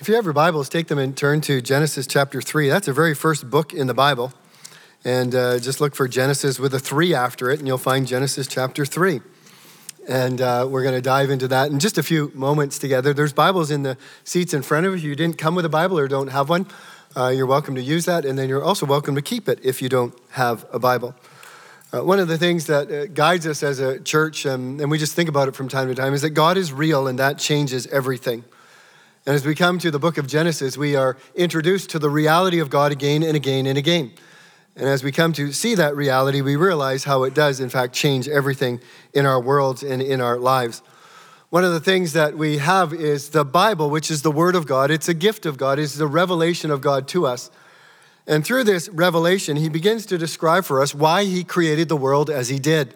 If you have your Bibles, take them and turn to Genesis chapter 3. That's the very first book in the Bible. And uh, just look for Genesis with a 3 after it, and you'll find Genesis chapter 3. And uh, we're going to dive into that in just a few moments together. There's Bibles in the seats in front of you. If you didn't come with a Bible or don't have one, uh, you're welcome to use that. And then you're also welcome to keep it if you don't have a Bible. Uh, one of the things that uh, guides us as a church, um, and we just think about it from time to time, is that God is real and that changes everything. And as we come to the book of Genesis, we are introduced to the reality of God again and again and again. And as we come to see that reality, we realize how it does, in fact, change everything in our worlds and in our lives. One of the things that we have is the Bible, which is the Word of God. It's a gift of God, it's the revelation of God to us. And through this revelation, He begins to describe for us why He created the world as He did.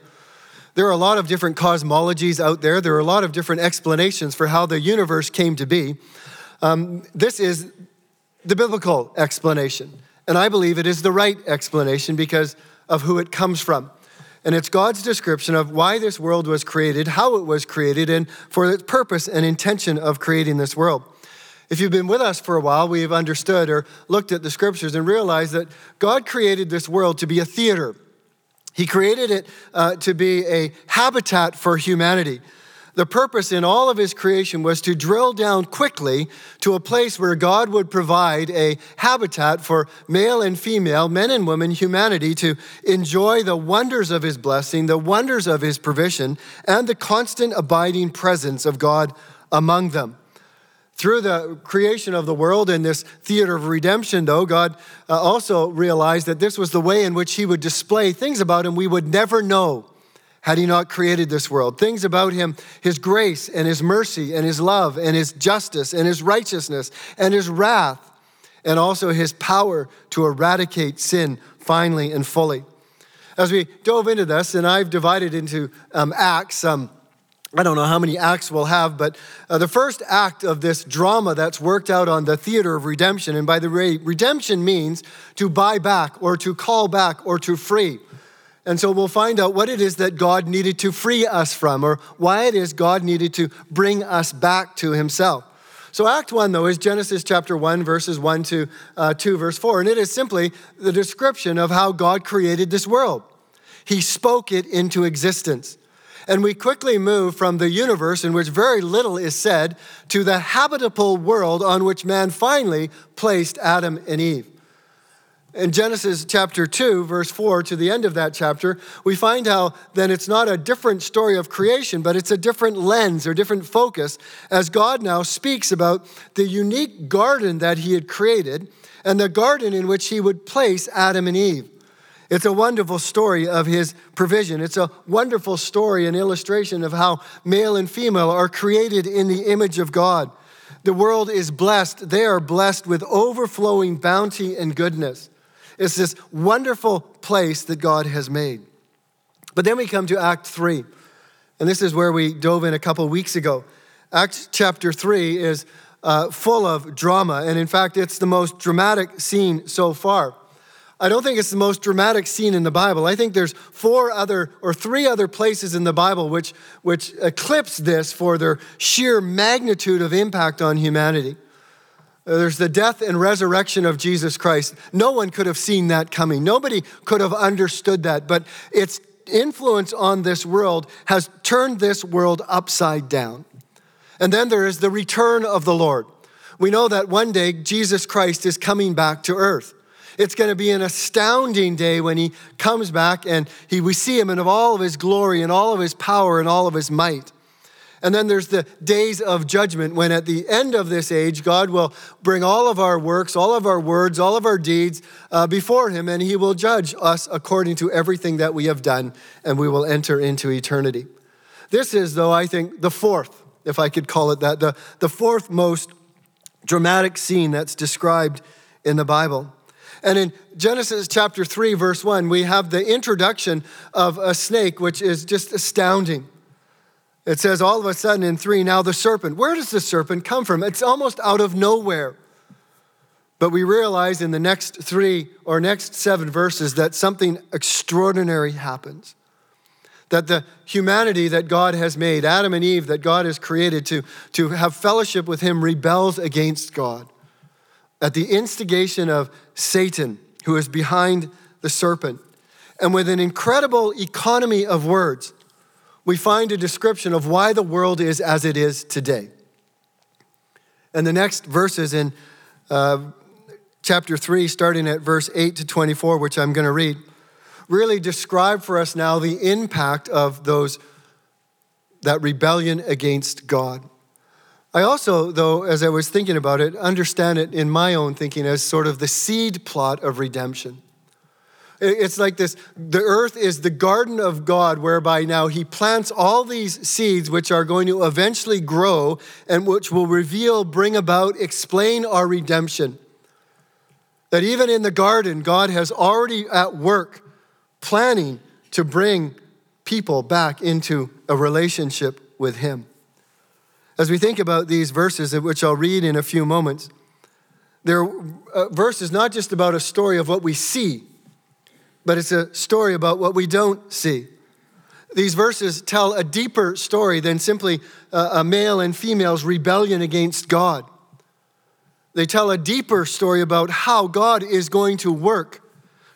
There are a lot of different cosmologies out there. There are a lot of different explanations for how the universe came to be. Um, this is the biblical explanation. And I believe it is the right explanation because of who it comes from. And it's God's description of why this world was created, how it was created, and for its purpose and intention of creating this world. If you've been with us for a while, we've understood or looked at the scriptures and realized that God created this world to be a theater. He created it uh, to be a habitat for humanity. The purpose in all of his creation was to drill down quickly to a place where God would provide a habitat for male and female, men and women, humanity to enjoy the wonders of his blessing, the wonders of his provision, and the constant abiding presence of God among them. Through the creation of the world and this theater of redemption, though, God uh, also realized that this was the way in which He would display things about Him we would never know had He not created this world. Things about Him, His grace and His mercy and His love and His justice and His righteousness and His wrath, and also His power to eradicate sin finally and fully. As we dove into this, and I've divided into um, acts, um, I don't know how many acts we'll have, but uh, the first act of this drama that's worked out on the theater of redemption, and by the way, redemption means to buy back or to call back or to free. And so we'll find out what it is that God needed to free us from, or why it is God needed to bring us back to Himself. So, Act 1, though, is Genesis chapter 1, verses 1 to uh, 2, verse 4. And it is simply the description of how God created this world. He spoke it into existence. And we quickly move from the universe in which very little is said to the habitable world on which man finally placed Adam and Eve. In Genesis chapter 2, verse 4 to the end of that chapter, we find how then it's not a different story of creation, but it's a different lens or different focus as God now speaks about the unique garden that he had created and the garden in which he would place Adam and Eve. It's a wonderful story of his provision. It's a wonderful story and illustration of how male and female are created in the image of God. The world is blessed. They are blessed with overflowing bounty and goodness. It's this wonderful place that God has made. But then we come to Act 3. And this is where we dove in a couple weeks ago. Act chapter 3 is uh, full of drama. And in fact, it's the most dramatic scene so far. I don't think it's the most dramatic scene in the Bible. I think there's four other or three other places in the Bible which, which eclipse this for their sheer magnitude of impact on humanity. Uh, there's the death and resurrection of Jesus Christ. No one could have seen that coming. Nobody could have understood that, but its influence on this world has turned this world upside down. And then there is the return of the Lord. We know that one day Jesus Christ is coming back to earth. It's going to be an astounding day when he comes back and he, we see him in all of his glory and all of his power and all of his might. And then there's the days of judgment when at the end of this age, God will bring all of our works, all of our words, all of our deeds uh, before him, and he will judge us according to everything that we have done, and we will enter into eternity. This is, though, I think, the fourth, if I could call it that, the, the fourth most dramatic scene that's described in the Bible. And in Genesis chapter 3, verse 1, we have the introduction of a snake, which is just astounding. It says all of a sudden in 3, now the serpent. Where does the serpent come from? It's almost out of nowhere. But we realize in the next three or next seven verses that something extraordinary happens. That the humanity that God has made, Adam and Eve that God has created to, to have fellowship with Him, rebels against God. At the instigation of Satan, who is behind the serpent. And with an incredible economy of words, we find a description of why the world is as it is today. And the next verses in uh, chapter 3, starting at verse 8 to 24, which I'm going to read, really describe for us now the impact of those that rebellion against God. I also, though, as I was thinking about it, understand it in my own thinking as sort of the seed plot of redemption. It's like this the earth is the garden of God, whereby now He plants all these seeds which are going to eventually grow and which will reveal, bring about, explain our redemption. That even in the garden, God has already at work planning to bring people back into a relationship with Him. As we think about these verses, which I'll read in a few moments, they're uh, verses not just about a story of what we see but it's a story about what we don't see. These verses tell a deeper story than simply uh, a male and female's rebellion against God. They tell a deeper story about how God is going to work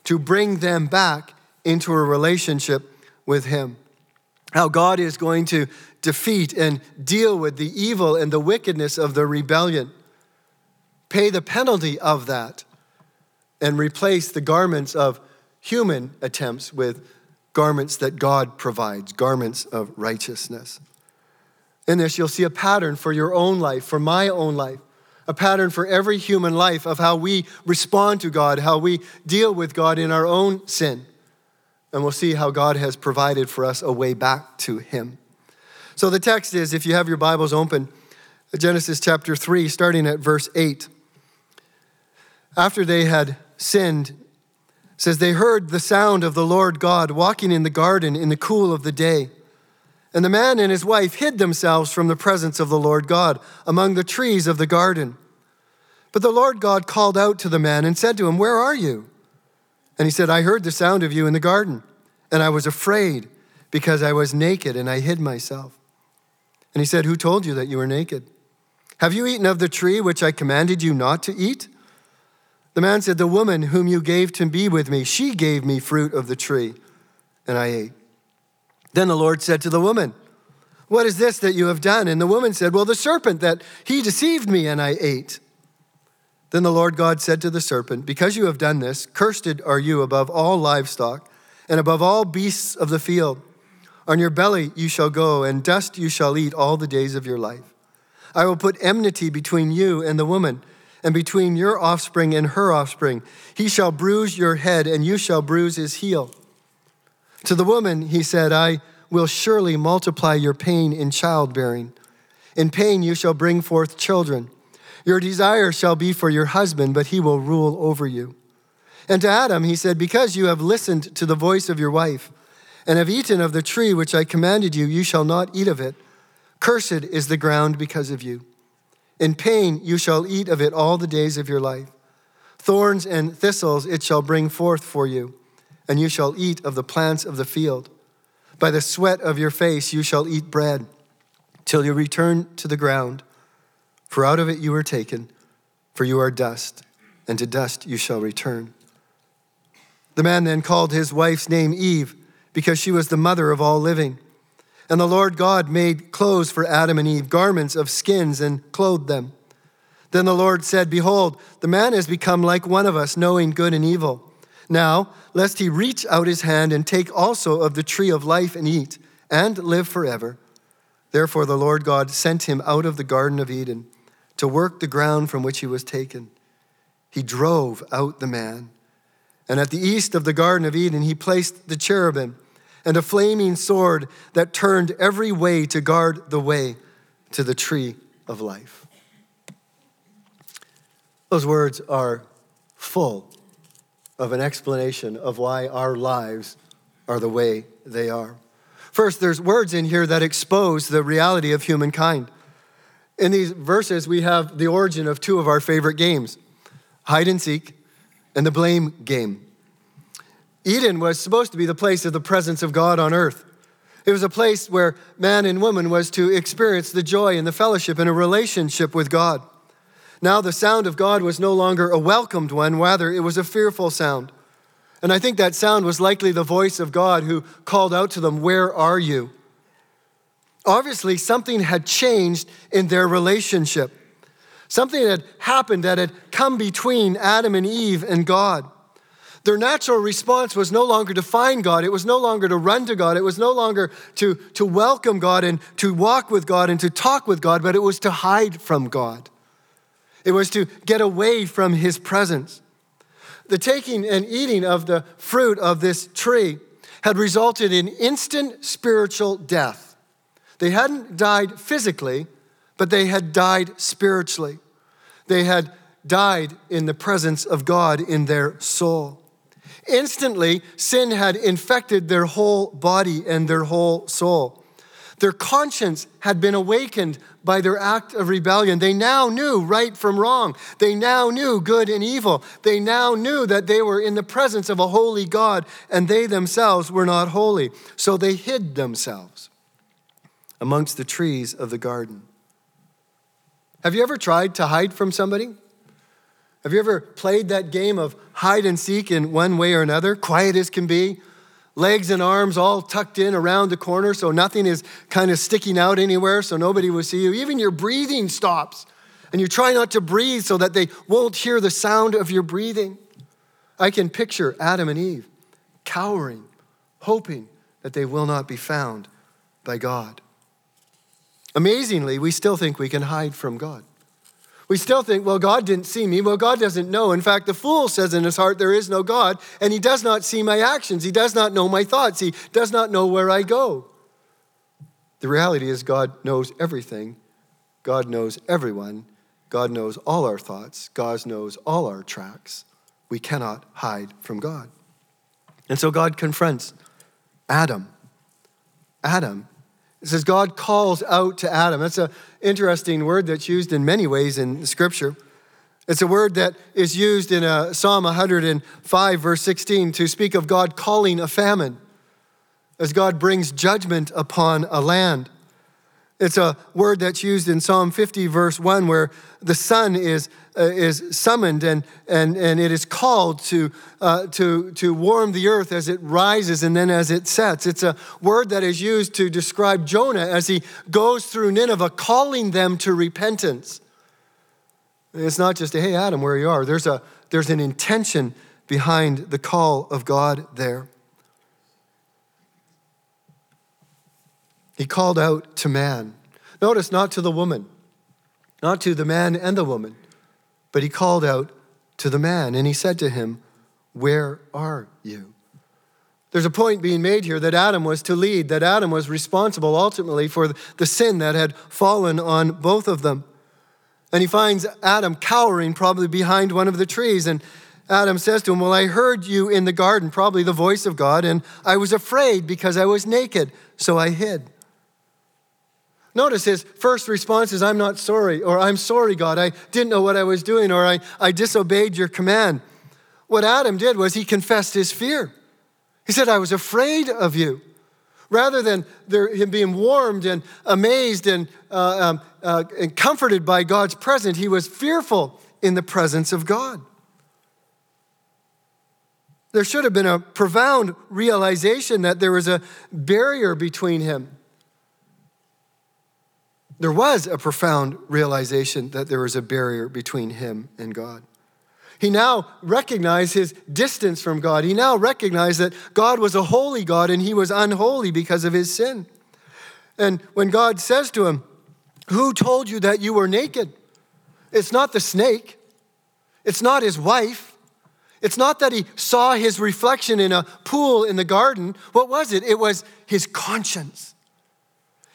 to bring them back into a relationship with Him. How God is going to defeat and deal with the evil and the wickedness of the rebellion, pay the penalty of that, and replace the garments of human attempts with garments that God provides, garments of righteousness. In this, you'll see a pattern for your own life, for my own life, a pattern for every human life of how we respond to God, how we deal with God in our own sin. And we'll see how God has provided for us a way back to Him. So the text is, if you have your Bibles open, Genesis chapter 3, starting at verse 8. After they had sinned, says they heard the sound of the Lord God walking in the garden in the cool of the day. And the man and his wife hid themselves from the presence of the Lord God among the trees of the garden. But the Lord God called out to the man and said to him, Where are you? And he said, I heard the sound of you in the garden, and I was afraid because I was naked and I hid myself. And he said, Who told you that you were naked? Have you eaten of the tree which I commanded you not to eat? The man said, The woman whom you gave to be with me, she gave me fruit of the tree, and I ate. Then the Lord said to the woman, What is this that you have done? And the woman said, Well, the serpent that he deceived me, and I ate. Then the Lord God said to the serpent, Because you have done this, cursed are you above all livestock and above all beasts of the field. On your belly you shall go, and dust you shall eat all the days of your life. I will put enmity between you and the woman and between your offspring and her offspring. He shall bruise your head, and you shall bruise his heel. To the woman, he said, I will surely multiply your pain in childbearing. In pain, you shall bring forth children. Your desire shall be for your husband, but he will rule over you. And to Adam, he said, Because you have listened to the voice of your wife, and have eaten of the tree which I commanded you, you shall not eat of it. Cursed is the ground because of you. In pain you shall eat of it all the days of your life. Thorns and thistles it shall bring forth for you, and you shall eat of the plants of the field. By the sweat of your face you shall eat bread, till you return to the ground. For out of it you were taken, for you are dust, and to dust you shall return. The man then called his wife's name Eve, because she was the mother of all living. And the Lord God made clothes for Adam and Eve, garments of skins, and clothed them. Then the Lord said, Behold, the man has become like one of us, knowing good and evil. Now, lest he reach out his hand and take also of the tree of life and eat, and live forever. Therefore, the Lord God sent him out of the Garden of Eden to work the ground from which he was taken. He drove out the man. And at the east of the Garden of Eden, he placed the cherubim and a flaming sword that turned every way to guard the way to the tree of life. Those words are full of an explanation of why our lives are the way they are. First, there's words in here that expose the reality of humankind. In these verses, we have the origin of two of our favorite games hide and seek and the blame game. Eden was supposed to be the place of the presence of God on earth. It was a place where man and woman was to experience the joy and the fellowship and a relationship with God. Now the sound of God was no longer a welcomed one, rather, it was a fearful sound. And I think that sound was likely the voice of God who called out to them, Where are you? Obviously, something had changed in their relationship. Something had happened that had come between Adam and Eve and God. Their natural response was no longer to find God. It was no longer to run to God. It was no longer to, to welcome God and to walk with God and to talk with God, but it was to hide from God. It was to get away from his presence. The taking and eating of the fruit of this tree had resulted in instant spiritual death. They hadn't died physically, but they had died spiritually. They had died in the presence of God in their soul. Instantly, sin had infected their whole body and their whole soul. Their conscience had been awakened by their act of rebellion. They now knew right from wrong. They now knew good and evil. They now knew that they were in the presence of a holy God and they themselves were not holy. So they hid themselves amongst the trees of the garden. Have you ever tried to hide from somebody? Have you ever played that game of hide and seek in one way or another, quiet as can be? Legs and arms all tucked in around the corner so nothing is kind of sticking out anywhere so nobody will see you. Even your breathing stops and you try not to breathe so that they won't hear the sound of your breathing. I can picture Adam and Eve cowering, hoping that they will not be found by God. Amazingly, we still think we can hide from God. We still think, well, God didn't see me. Well, God doesn't know. In fact, the fool says in his heart, there is no God, and he does not see my actions. He does not know my thoughts. He does not know where I go. The reality is, God knows everything. God knows everyone. God knows all our thoughts. God knows all our tracks. We cannot hide from God. And so God confronts Adam. Adam, it says God calls out to Adam. That's an interesting word that's used in many ways in Scripture. It's a word that is used in uh, Psalm 105, verse 16, to speak of God calling a famine as God brings judgment upon a land. It's a word that's used in Psalm 50, verse 1, where the sun is, uh, is summoned and, and, and it is called to, uh, to, to warm the earth as it rises and then as it sets. It's a word that is used to describe Jonah as he goes through Nineveh, calling them to repentance. It's not just a, hey, Adam, where you are. There's, a, there's an intention behind the call of God there. He called out to man. Notice, not to the woman, not to the man and the woman, but he called out to the man and he said to him, Where are you? There's a point being made here that Adam was to lead, that Adam was responsible ultimately for the sin that had fallen on both of them. And he finds Adam cowering probably behind one of the trees. And Adam says to him, Well, I heard you in the garden, probably the voice of God, and I was afraid because I was naked, so I hid. Notice his first response is, I'm not sorry, or I'm sorry, God. I didn't know what I was doing, or I, I disobeyed your command. What Adam did was he confessed his fear. He said, I was afraid of you. Rather than there, him being warmed and amazed and, uh, um, uh, and comforted by God's presence, he was fearful in the presence of God. There should have been a profound realization that there was a barrier between him there was a profound realization that there was a barrier between him and God. He now recognized his distance from God. He now recognized that God was a holy God and he was unholy because of his sin. And when God says to him, Who told you that you were naked? It's not the snake, it's not his wife. It's not that he saw his reflection in a pool in the garden. What was it? It was his conscience.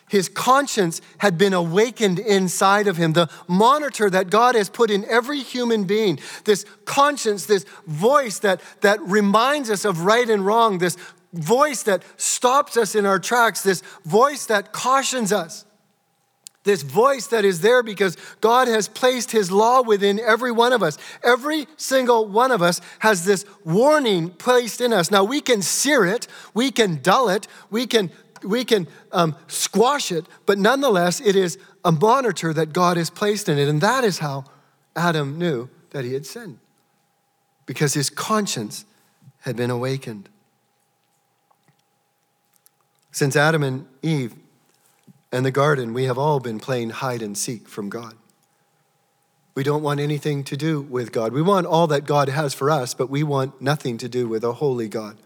His conscience had been awakened inside of him. The monitor that God has put in every human being, this conscience, this voice that, that reminds us of right and wrong, this voice that stops us in our tracks, this voice that cautions us. This voice that is there because God has placed His law within every one of us. Every single one of us has this warning placed in us. Now, we can sear it, we can dull it, we can we can um, squash it, but nonetheless, it is a monitor that God has placed in it. And that is how Adam knew that he had sinned, because his conscience had been awakened. Since Adam and Eve and the garden, we have all been playing hide and seek from God. We don't want anything to do with God. We want all that God has for us, but we want nothing to do with a holy God.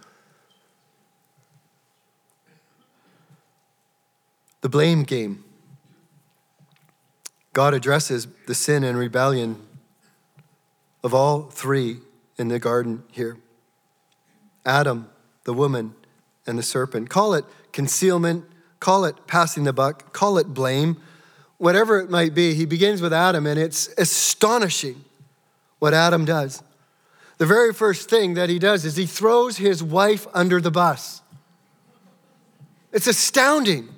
The blame game. God addresses the sin and rebellion of all three in the garden here Adam, the woman, and the serpent. Call it concealment, call it passing the buck, call it blame, whatever it might be. He begins with Adam, and it's astonishing what Adam does. The very first thing that he does is he throws his wife under the bus. It's astounding.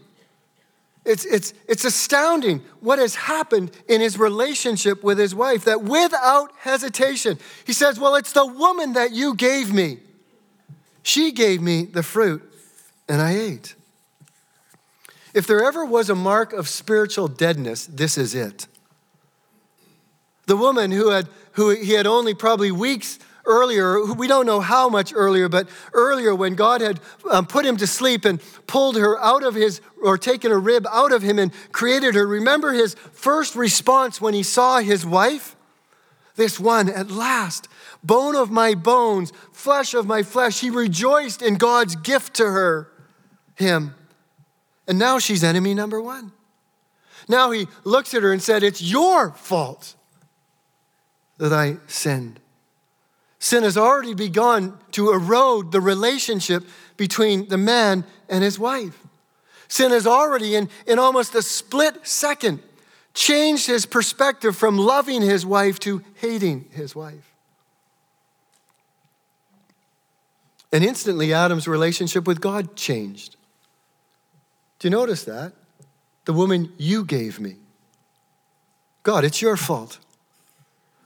It's, it's, it's astounding what has happened in his relationship with his wife that without hesitation, he says, Well, it's the woman that you gave me. She gave me the fruit, and I ate. If there ever was a mark of spiritual deadness, this is it. The woman who had who he had only probably weeks earlier, we don't know how much earlier, but earlier when God had um, put him to sleep and pulled her out of his, or taken a rib out of him and created her, remember his first response when he saw his wife? This one, at last, bone of my bones, flesh of my flesh. He rejoiced in God's gift to her, him. And now she's enemy number one. Now he looks at her and said, It's your fault that I sinned. Sin has already begun to erode the relationship between the man and his wife. Sin has already, in, in almost a split second, changed his perspective from loving his wife to hating his wife. And instantly, Adam's relationship with God changed. Do you notice that? The woman you gave me. God, it's your fault.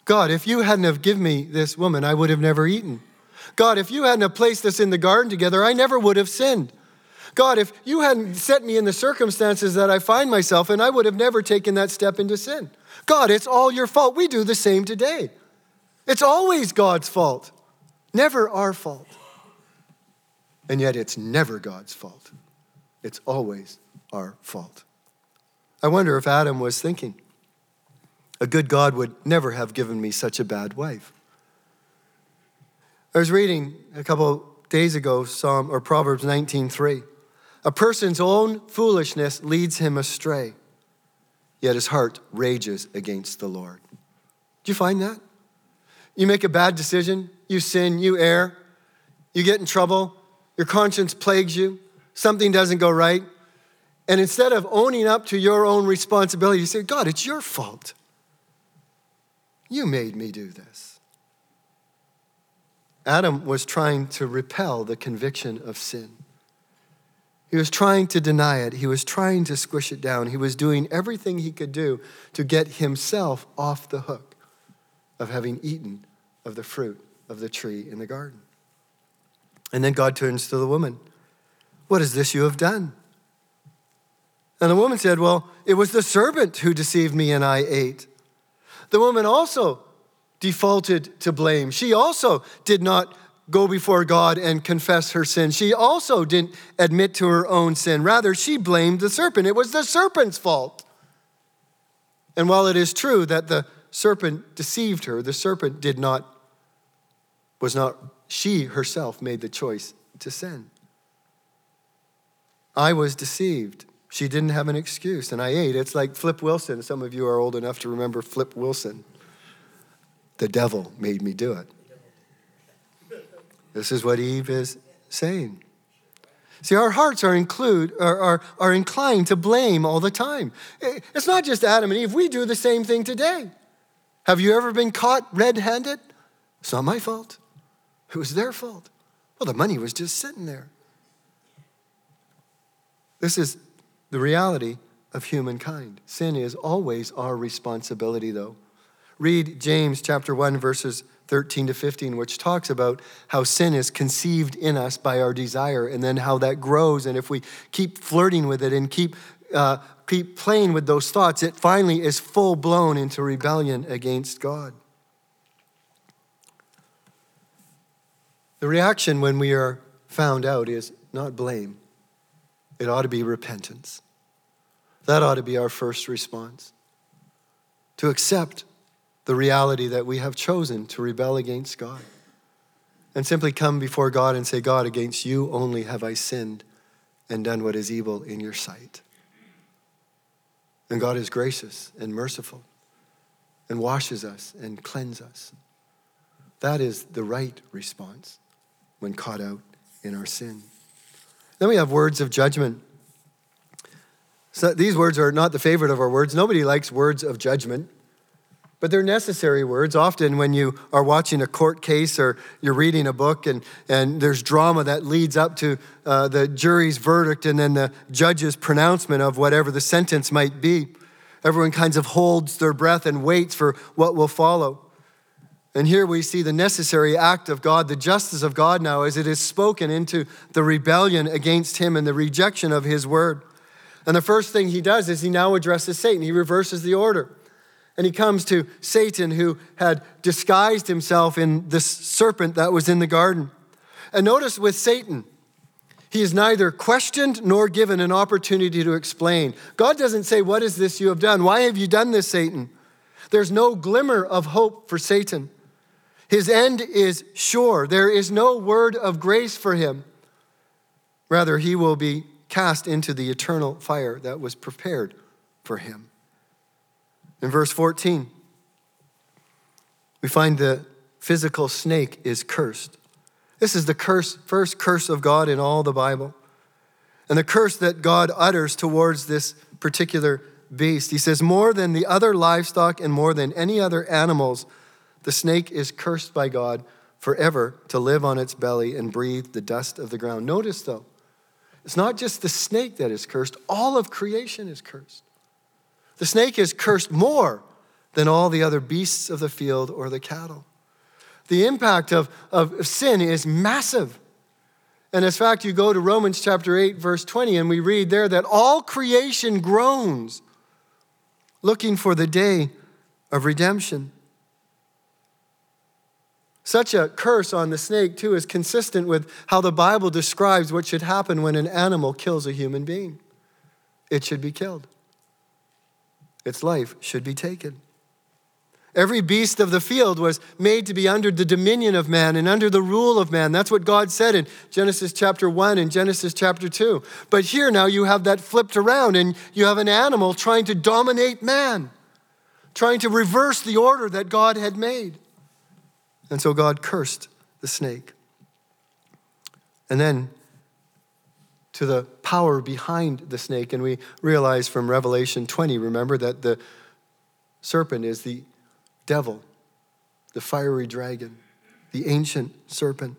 God, if you hadn't have given me this woman, I would have never eaten. God, if you hadn't have placed us in the garden together, I never would have sinned. God, if you hadn't set me in the circumstances that I find myself in, I would have never taken that step into sin. God, it's all your fault. We do the same today. It's always God's fault, never our fault. And yet it's never God's fault. It's always our fault. I wonder if Adam was thinking, a good God would never have given me such a bad wife. I was reading a couple days ago Psalm or Proverbs 19:3. A person's own foolishness leads him astray, yet his heart rages against the Lord. Do you find that? You make a bad decision, you sin, you err, you get in trouble, your conscience plagues you, something doesn't go right, and instead of owning up to your own responsibility, you say, God, it's your fault. You made me do this. Adam was trying to repel the conviction of sin. He was trying to deny it. He was trying to squish it down. He was doing everything he could do to get himself off the hook of having eaten of the fruit of the tree in the garden. And then God turns to the woman What is this you have done? And the woman said, Well, it was the serpent who deceived me and I ate. The woman also defaulted to blame. She also did not go before God and confess her sin. She also didn't admit to her own sin. Rather, she blamed the serpent. It was the serpent's fault. And while it is true that the serpent deceived her, the serpent did not, was not, she herself made the choice to sin. I was deceived. She didn't have an excuse, and I ate. It's like Flip Wilson. Some of you are old enough to remember Flip Wilson. The devil made me do it. This is what Eve is saying. See, our hearts are, include, are, are, are inclined to blame all the time. It's not just Adam and Eve, we do the same thing today. Have you ever been caught red handed? It's not my fault. It was their fault. Well, the money was just sitting there. This is the reality of humankind. Sin is always our responsibility, though. Read James chapter 1, verses 13 to 15, which talks about how sin is conceived in us by our desire and then how that grows. And if we keep flirting with it and keep, uh, keep playing with those thoughts, it finally is full blown into rebellion against God. The reaction when we are found out is not blame, it ought to be repentance. That ought to be our first response to accept the reality that we have chosen to rebel against God and simply come before God and say, God, against you only have I sinned and done what is evil in your sight. And God is gracious and merciful and washes us and cleanses us. That is the right response when caught out in our sin. Then we have words of judgment. So these words are not the favorite of our words. Nobody likes words of judgment, but they're necessary words. Often, when you are watching a court case or you're reading a book and, and there's drama that leads up to uh, the jury's verdict and then the judge's pronouncement of whatever the sentence might be, everyone kinds of holds their breath and waits for what will follow. And here we see the necessary act of God, the justice of God now, as it is spoken into the rebellion against him and the rejection of his word. And the first thing he does is he now addresses Satan. He reverses the order. And he comes to Satan, who had disguised himself in this serpent that was in the garden. And notice with Satan, he is neither questioned nor given an opportunity to explain. God doesn't say, What is this you have done? Why have you done this, Satan? There's no glimmer of hope for Satan. His end is sure. There is no word of grace for him. Rather, he will be cast into the eternal fire that was prepared for him. In verse 14, we find the physical snake is cursed. This is the curse, first curse of God in all the Bible. And the curse that God utters towards this particular beast. He says, More than the other livestock and more than any other animals the snake is cursed by God forever to live on its belly and breathe the dust of the ground. Notice, though, it's not just the snake that is cursed, all of creation is cursed. The snake is cursed more than all the other beasts of the field or the cattle. The impact of, of sin is massive. And in fact, you go to Romans chapter 8, verse 20, and we read there that all creation groans looking for the day of redemption. Such a curse on the snake, too, is consistent with how the Bible describes what should happen when an animal kills a human being. It should be killed, its life should be taken. Every beast of the field was made to be under the dominion of man and under the rule of man. That's what God said in Genesis chapter 1 and Genesis chapter 2. But here now you have that flipped around and you have an animal trying to dominate man, trying to reverse the order that God had made. And so God cursed the snake. And then to the power behind the snake, and we realize from Revelation 20, remember that the serpent is the devil, the fiery dragon, the ancient serpent.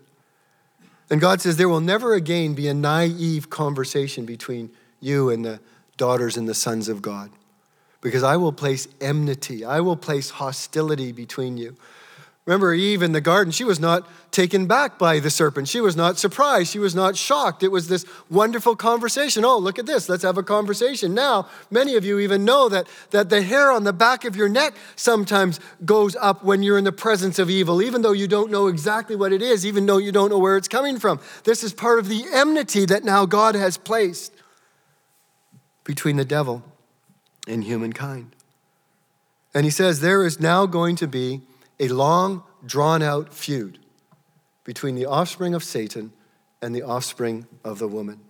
And God says there will never again be a naive conversation between you and the daughters and the sons of God. Because I will place enmity, I will place hostility between you. Remember Eve in the garden, she was not taken back by the serpent. She was not surprised. She was not shocked. It was this wonderful conversation. Oh, look at this. Let's have a conversation. Now, many of you even know that, that the hair on the back of your neck sometimes goes up when you're in the presence of evil, even though you don't know exactly what it is, even though you don't know where it's coming from. This is part of the enmity that now God has placed between the devil and humankind. And he says there is now going to be a long, drawn out feud between the offspring of Satan and the offspring of the woman.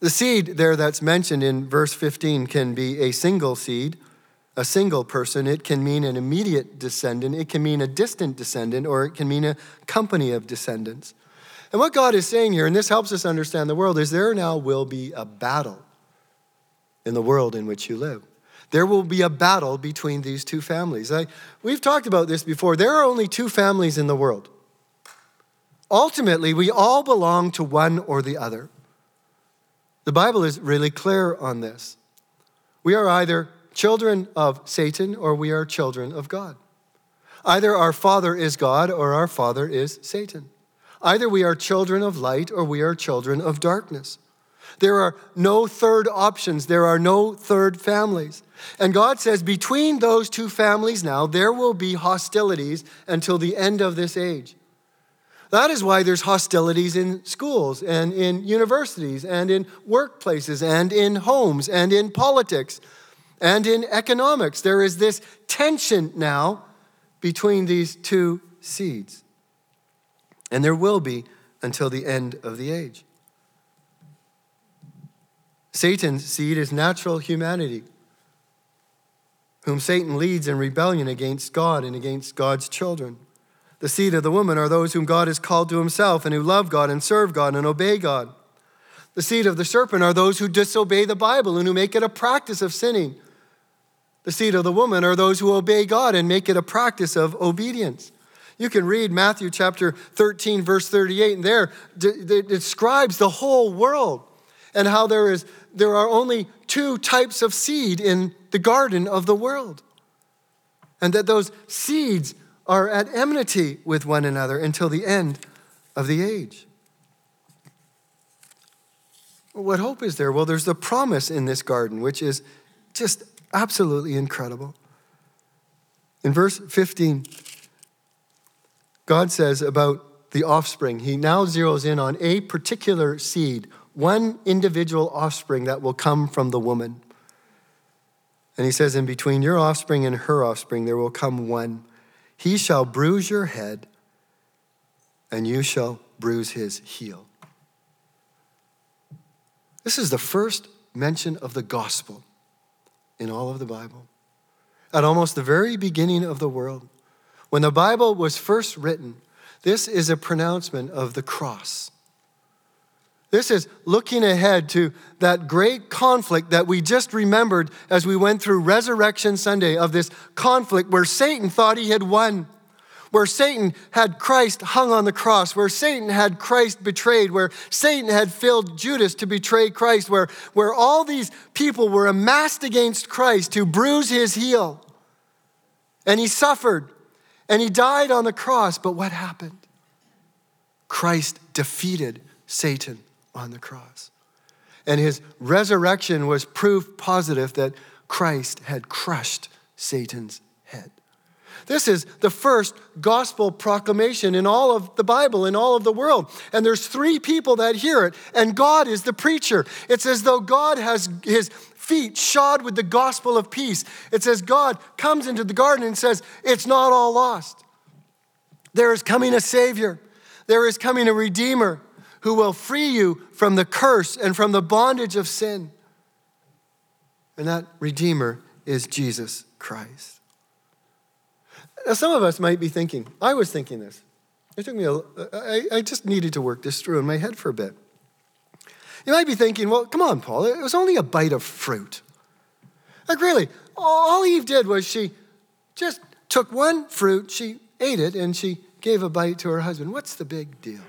The seed there that's mentioned in verse 15 can be a single seed, a single person. It can mean an immediate descendant, it can mean a distant descendant, or it can mean a company of descendants. And what God is saying here, and this helps us understand the world, is there now will be a battle in the world in which you live there will be a battle between these two families. I, we've talked about this before. There are only two families in the world. Ultimately, we all belong to one or the other. The Bible is really clear on this. We are either children of Satan or we are children of God. Either our father is God or our father is Satan. Either we are children of light or we are children of darkness. There are no third options, there are no third families. And God says, between those two families now, there will be hostilities until the end of this age. That is why there's hostilities in schools and in universities and in workplaces and in homes and in politics and in economics. There is this tension now between these two seeds. And there will be until the end of the age. Satan's seed is natural humanity, whom Satan leads in rebellion against God and against God's children. The seed of the woman are those whom God has called to himself and who love God and serve God and obey God. The seed of the serpent are those who disobey the Bible and who make it a practice of sinning. The seed of the woman are those who obey God and make it a practice of obedience. You can read Matthew chapter 13, verse 38, and there it describes the whole world and how there, is, there are only two types of seed in the garden of the world. And that those seeds are at enmity with one another until the end of the age. What hope is there? Well, there's the promise in this garden, which is just Absolutely incredible. In verse 15, God says about the offspring, he now zeroes in on a particular seed, one individual offspring that will come from the woman. And he says, In between your offspring and her offspring, there will come one. He shall bruise your head, and you shall bruise his heel. This is the first mention of the gospel in all of the Bible. At almost the very beginning of the world, when the Bible was first written, this is a pronouncement of the cross. This is looking ahead to that great conflict that we just remembered as we went through Resurrection Sunday of this conflict where Satan thought he had won where Satan had Christ hung on the cross, where Satan had Christ betrayed, where Satan had filled Judas to betray Christ, where, where all these people were amassed against Christ to bruise his heel. And he suffered and he died on the cross. But what happened? Christ defeated Satan on the cross. And his resurrection was proof positive that Christ had crushed Satan's head. This is the first gospel proclamation in all of the Bible, in all of the world. And there's three people that hear it, and God is the preacher. It's as though God has his feet shod with the gospel of peace. It says God comes into the garden and says, It's not all lost. There is coming a Savior, there is coming a Redeemer who will free you from the curse and from the bondage of sin. And that Redeemer is Jesus Christ. Now, some of us might be thinking, I was thinking this. It took me a, I, I just needed to work this through in my head for a bit. You might be thinking, well, come on, Paul, it was only a bite of fruit. Like, really, all Eve did was she just took one fruit, she ate it, and she gave a bite to her husband. What's the big deal?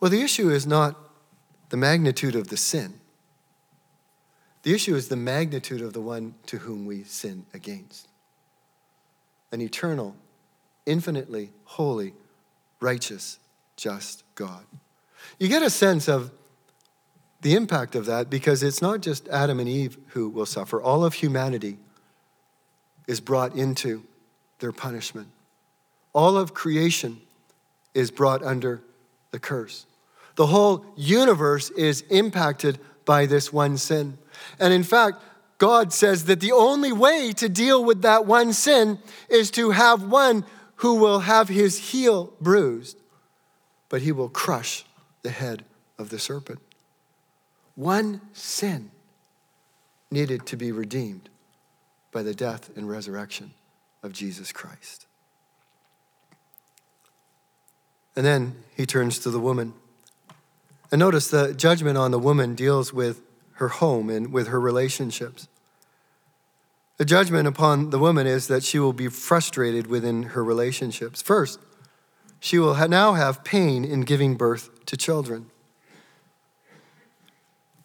Well, the issue is not the magnitude of the sin. The issue is the magnitude of the one to whom we sin against an eternal, infinitely holy, righteous, just God. You get a sense of the impact of that because it's not just Adam and Eve who will suffer, all of humanity is brought into their punishment. All of creation is brought under the curse. The whole universe is impacted by this one sin. And in fact, God says that the only way to deal with that one sin is to have one who will have his heel bruised, but he will crush the head of the serpent. One sin needed to be redeemed by the death and resurrection of Jesus Christ. And then he turns to the woman. And notice the judgment on the woman deals with her home and with her relationships. The judgment upon the woman is that she will be frustrated within her relationships. First, she will now have pain in giving birth to children.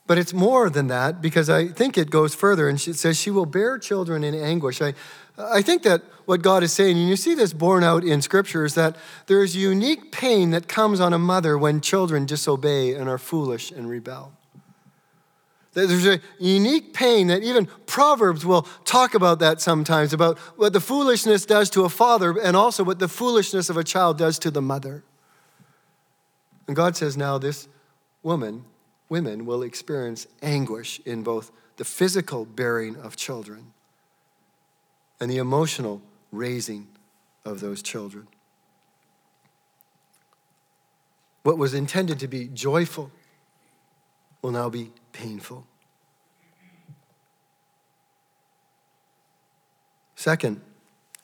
But it's more than that because I think it goes further and it says she will bear children in anguish. I, I think that what God is saying, and you see this borne out in Scripture, is that there is unique pain that comes on a mother when children disobey and are foolish and rebel. There's a unique pain that even Proverbs will talk about that sometimes, about what the foolishness does to a father and also what the foolishness of a child does to the mother. And God says now this woman, women will experience anguish in both the physical bearing of children and the emotional raising of those children. What was intended to be joyful will now be painful. Second,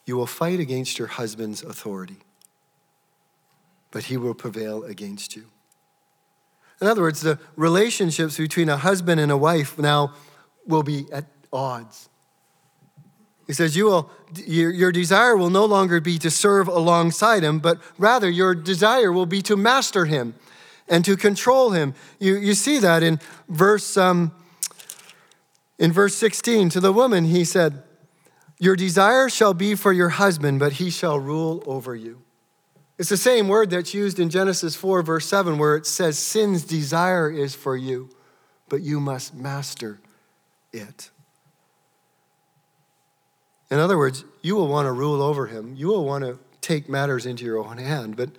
you will fight against your husband's authority, but he will prevail against you. In other words, the relationships between a husband and a wife now will be at odds. He says, you will, your, desire will no longer be to serve alongside him, but rather your desire will be to master him and to control him. You, you see that in verse, um, in verse 16. To the woman, he said, Your desire shall be for your husband, but he shall rule over you. It's the same word that's used in Genesis 4, verse 7, where it says, Sin's desire is for you, but you must master it. In other words, you will want to rule over him. You will want to take matters into your own hand, but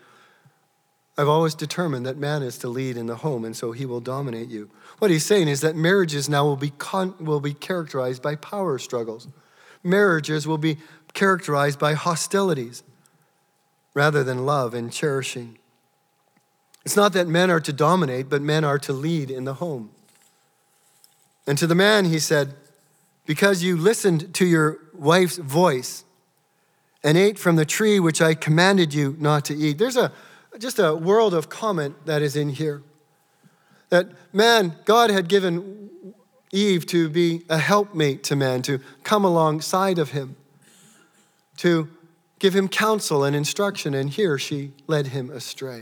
I've always determined that man is to lead in the home, and so he will dominate you. What he's saying is that marriages now will be, con- will be characterized by power struggles. Marriages will be characterized by hostilities rather than love and cherishing. It's not that men are to dominate, but men are to lead in the home. And to the man, he said, Because you listened to your wife's voice and ate from the tree which I commanded you not to eat. There's a just a world of comment that is in here. That man, God had given Eve to be a helpmate to man, to come alongside of him, to give him counsel and instruction, and here she led him astray.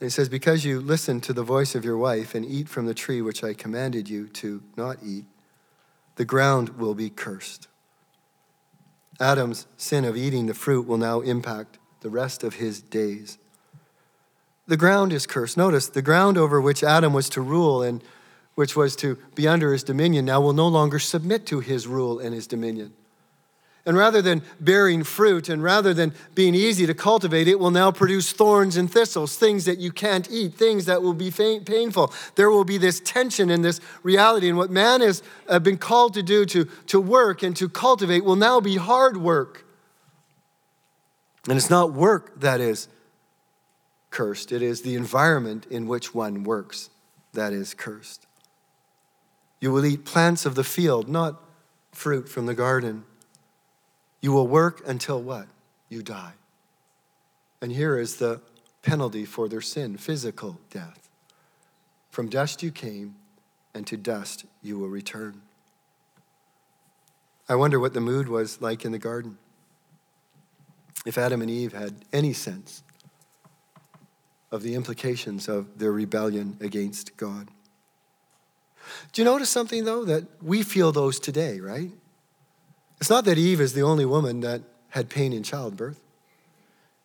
And he says, Because you listened to the voice of your wife and eat from the tree which I commanded you to not eat, the ground will be cursed. Adam's sin of eating the fruit will now impact the rest of his days. The ground is cursed. Notice the ground over which Adam was to rule and which was to be under his dominion now will no longer submit to his rule and his dominion. And rather than bearing fruit and rather than being easy to cultivate, it will now produce thorns and thistles, things that you can't eat, things that will be painful. There will be this tension and this reality. And what man has uh, been called to do, to, to work and to cultivate, will now be hard work. And it's not work that is cursed, it is the environment in which one works that is cursed. You will eat plants of the field, not fruit from the garden. You will work until what? You die. And here is the penalty for their sin physical death. From dust you came, and to dust you will return. I wonder what the mood was like in the garden if Adam and Eve had any sense of the implications of their rebellion against God. Do you notice something, though, that we feel those today, right? It's not that Eve is the only woman that had pain in childbirth.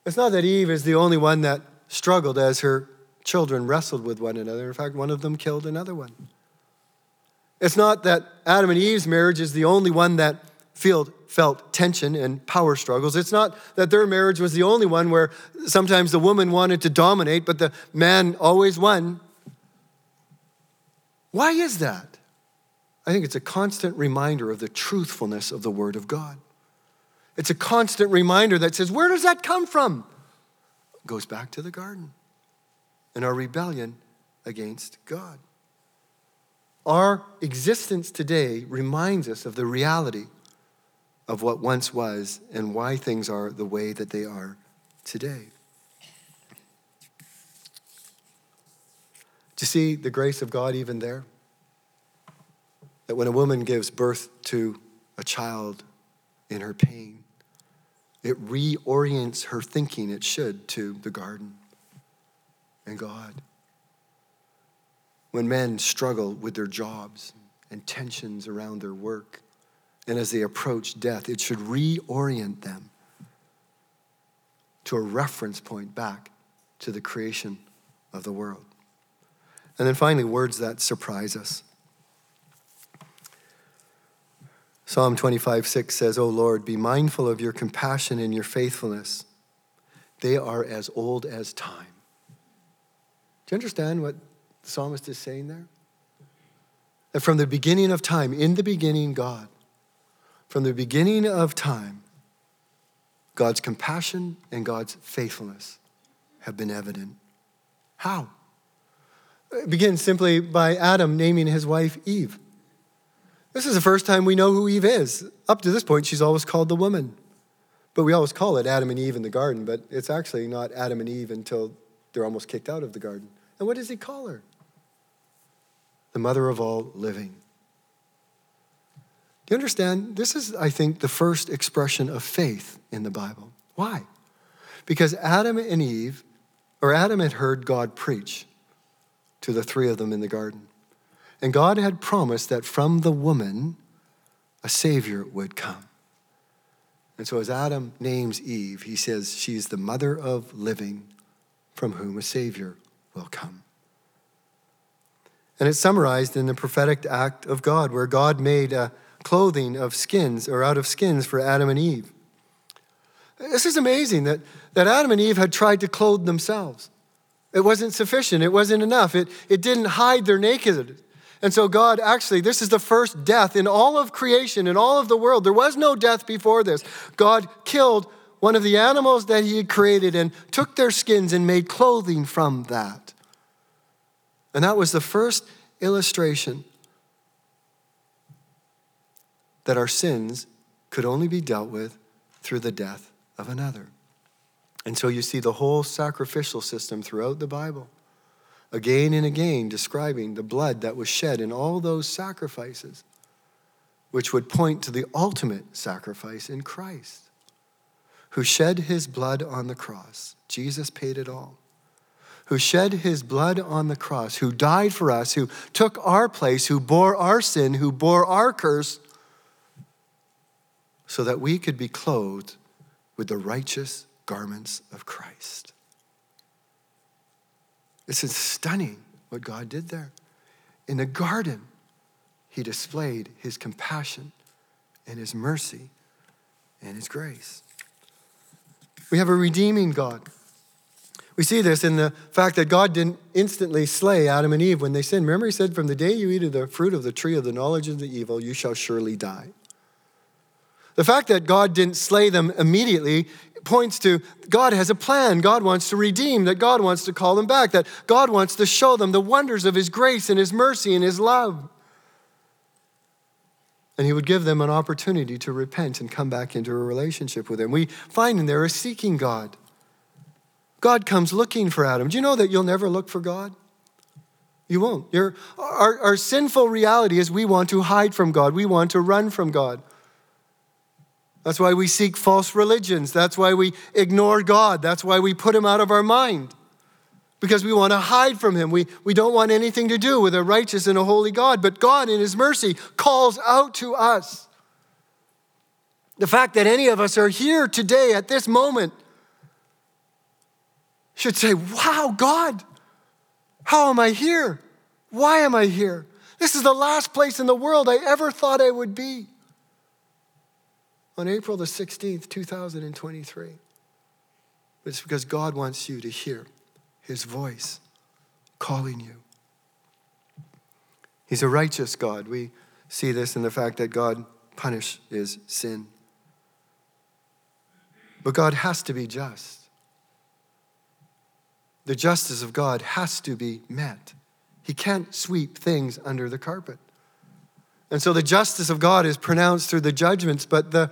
It's not that Eve is the only one that struggled as her children wrestled with one another. In fact, one of them killed another one. It's not that Adam and Eve's marriage is the only one that felt, tension and power struggles. It's not that their marriage was the only one where sometimes the woman wanted to dominate, but the man always won. Why is that? I think it's a constant reminder of the truthfulness of the Word of God. It's a constant reminder that says, where does that come from? It goes back to the garden and our rebellion against God. Our existence today reminds us of the reality of what once was and why things are the way that they are today. Do you see the grace of God even there? That when a woman gives birth to a child in her pain, it reorients her thinking, it should, to the garden and God. when men struggle with their jobs and tensions around their work. And as they approach death, it should reorient them to a reference point back to the creation of the world. And then finally, words that surprise us. Psalm 25, 6 says, O Lord, be mindful of your compassion and your faithfulness. They are as old as time. Do you understand what the psalmist is saying there? That from the beginning of time, in the beginning, God, from the beginning of time, God's compassion and God's faithfulness have been evident. How? It begins simply by Adam naming his wife Eve. This is the first time we know who Eve is. Up to this point, she's always called the woman. But we always call it Adam and Eve in the garden, but it's actually not Adam and Eve until they're almost kicked out of the garden. And what does he call her? The mother of all living. Do you understand? This is, I think, the first expression of faith in the Bible. Why? Because Adam and Eve, or Adam had heard God preach to the three of them in the garden. And God had promised that from the woman, a Savior would come. And so, as Adam names Eve, he says, She's the mother of living from whom a Savior will come. And it's summarized in the prophetic act of God, where God made a clothing of skins or out of skins for Adam and Eve. This is amazing that, that Adam and Eve had tried to clothe themselves. It wasn't sufficient, it wasn't enough, it, it didn't hide their nakedness. And so, God, actually, this is the first death in all of creation, in all of the world. There was no death before this. God killed one of the animals that He had created and took their skins and made clothing from that. And that was the first illustration that our sins could only be dealt with through the death of another. And so you see the whole sacrificial system throughout the Bible again and again describing the blood that was shed in all those sacrifices, which would point to the ultimate sacrifice in Christ, who shed his blood on the cross. Jesus paid it all. Who shed his blood on the cross, who died for us, who took our place, who bore our sin, who bore our curse, so that we could be clothed with the righteous garments of Christ. This is stunning what God did there. In the garden, he displayed his compassion and his mercy and his grace. We have a redeeming God. We see this in the fact that God didn't instantly slay Adam and Eve when they sinned. Remember, he said, From the day you eat of the fruit of the tree of the knowledge of the evil, you shall surely die. The fact that God didn't slay them immediately points to God has a plan. God wants to redeem, that God wants to call them back, that God wants to show them the wonders of His grace and His mercy and His love. And He would give them an opportunity to repent and come back into a relationship with Him. We find in there a seeking God. God comes looking for Adam. Do you know that you'll never look for God? You won't. Our, our sinful reality is we want to hide from God, we want to run from God. That's why we seek false religions. That's why we ignore God. That's why we put him out of our mind. Because we want to hide from him. We, we don't want anything to do with a righteous and a holy God. But God, in his mercy, calls out to us. The fact that any of us are here today at this moment should say, Wow, God, how am I here? Why am I here? This is the last place in the world I ever thought I would be on April the 16th, 2023. It's because God wants you to hear his voice calling you. He's a righteous God. We see this in the fact that God punishes sin. But God has to be just. The justice of God has to be met. He can't sweep things under the carpet. And so the justice of God is pronounced through the judgments, but the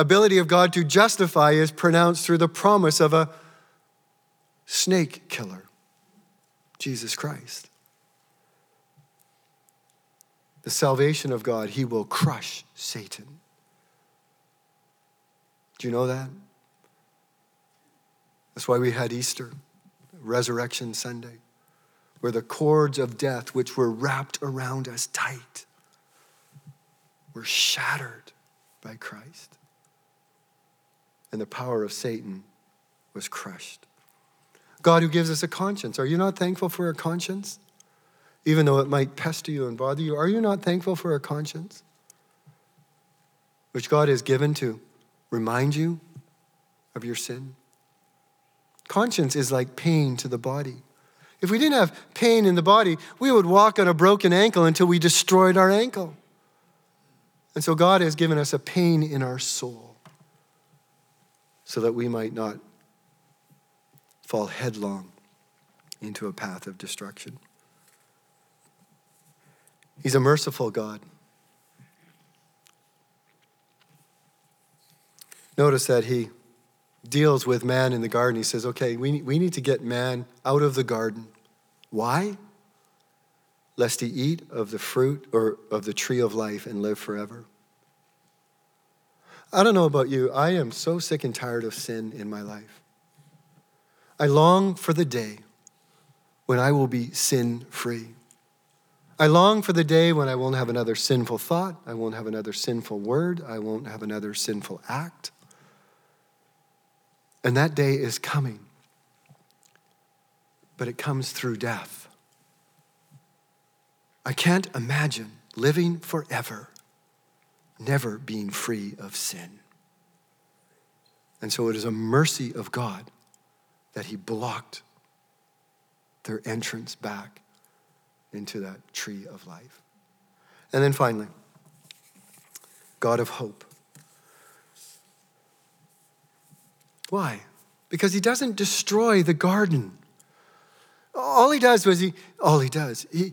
ability of God to justify is pronounced through the promise of a snake killer, Jesus Christ. The salvation of God, he will crush Satan. Do you know that? That's why we had Easter, Resurrection Sunday. where the cords of death, which were wrapped around us tight, were shattered by Christ. And the power of Satan was crushed. God who gives us a conscience. Are you not thankful for a conscience? Even though it might pester you and bother you, are you not thankful for a conscience? Which God has given to remind you of your sin. Conscience is like pain to the body. If we didn't have pain in the body, we would walk on a broken ankle until we destroyed our ankle. And so God has given us a pain in our soul so that we might not fall headlong into a path of destruction. He's a merciful God. Notice that he deals with man in the garden. He says, okay, we, we need to get man out of the garden. Why? Lest he eat of the fruit or of the tree of life and live forever. I don't know about you, I am so sick and tired of sin in my life. I long for the day when I will be sin free. I long for the day when I won't have another sinful thought, I won't have another sinful word, I won't have another sinful act. And that day is coming. But it comes through death. I can't imagine living forever, never being free of sin. And so it is a mercy of God that He blocked their entrance back into that tree of life. And then finally, God of hope. Why? Because he doesn't destroy the garden. All he does was he, all he does, he,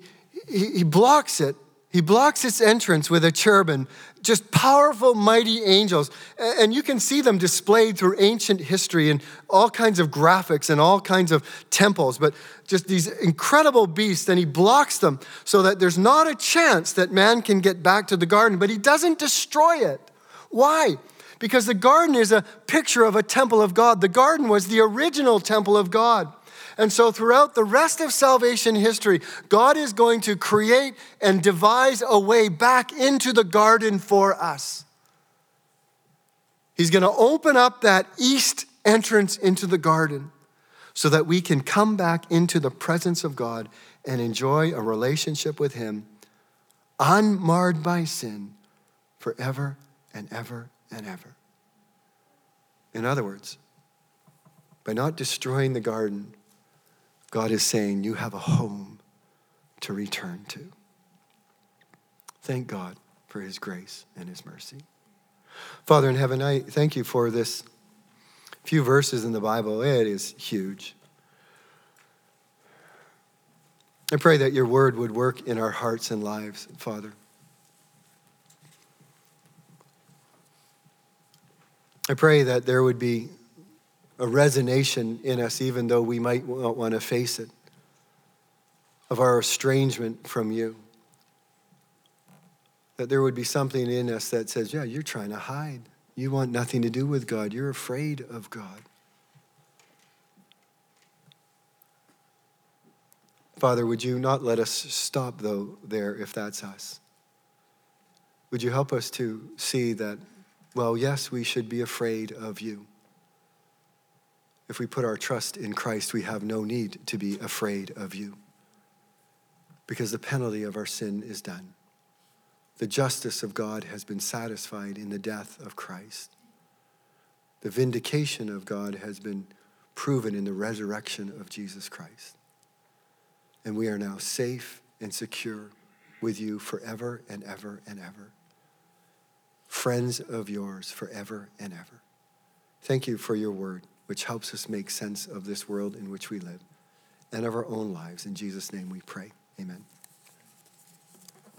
he, he blocks it. He blocks its entrance with a cherubim, just powerful, mighty angels. And you can see them displayed through ancient history and all kinds of graphics and all kinds of temples, but just these incredible beasts. And he blocks them so that there's not a chance that man can get back to the garden, but he doesn't destroy it. Why? because the garden is a picture of a temple of God. The garden was the original temple of God. And so, throughout the rest of salvation history, God is going to create and devise a way back into the garden for us. He's going to open up that east entrance into the garden so that we can come back into the presence of God and enjoy a relationship with Him unmarred by sin forever and ever and ever. In other words, by not destroying the garden, God is saying you have a home to return to. Thank God for his grace and his mercy. Father in heaven, I thank you for this few verses in the Bible. It is huge. I pray that your word would work in our hearts and lives, Father. I pray that there would be a resonation in us, even though we might not want to face it, of our estrangement from you. That there would be something in us that says, Yeah, you're trying to hide. You want nothing to do with God. You're afraid of God. Father, would you not let us stop, though, there if that's us? Would you help us to see that well, yes, we should be afraid of you. If we put our trust in Christ, we have no need to be afraid of you because the penalty of our sin is done. The justice of God has been satisfied in the death of Christ. The vindication of God has been proven in the resurrection of Jesus Christ. And we are now safe and secure with you forever and ever and ever friends of yours forever and ever. Thank you for your word, which helps us make sense of this world in which we live and of our own lives. In Jesus' name we pray. Amen.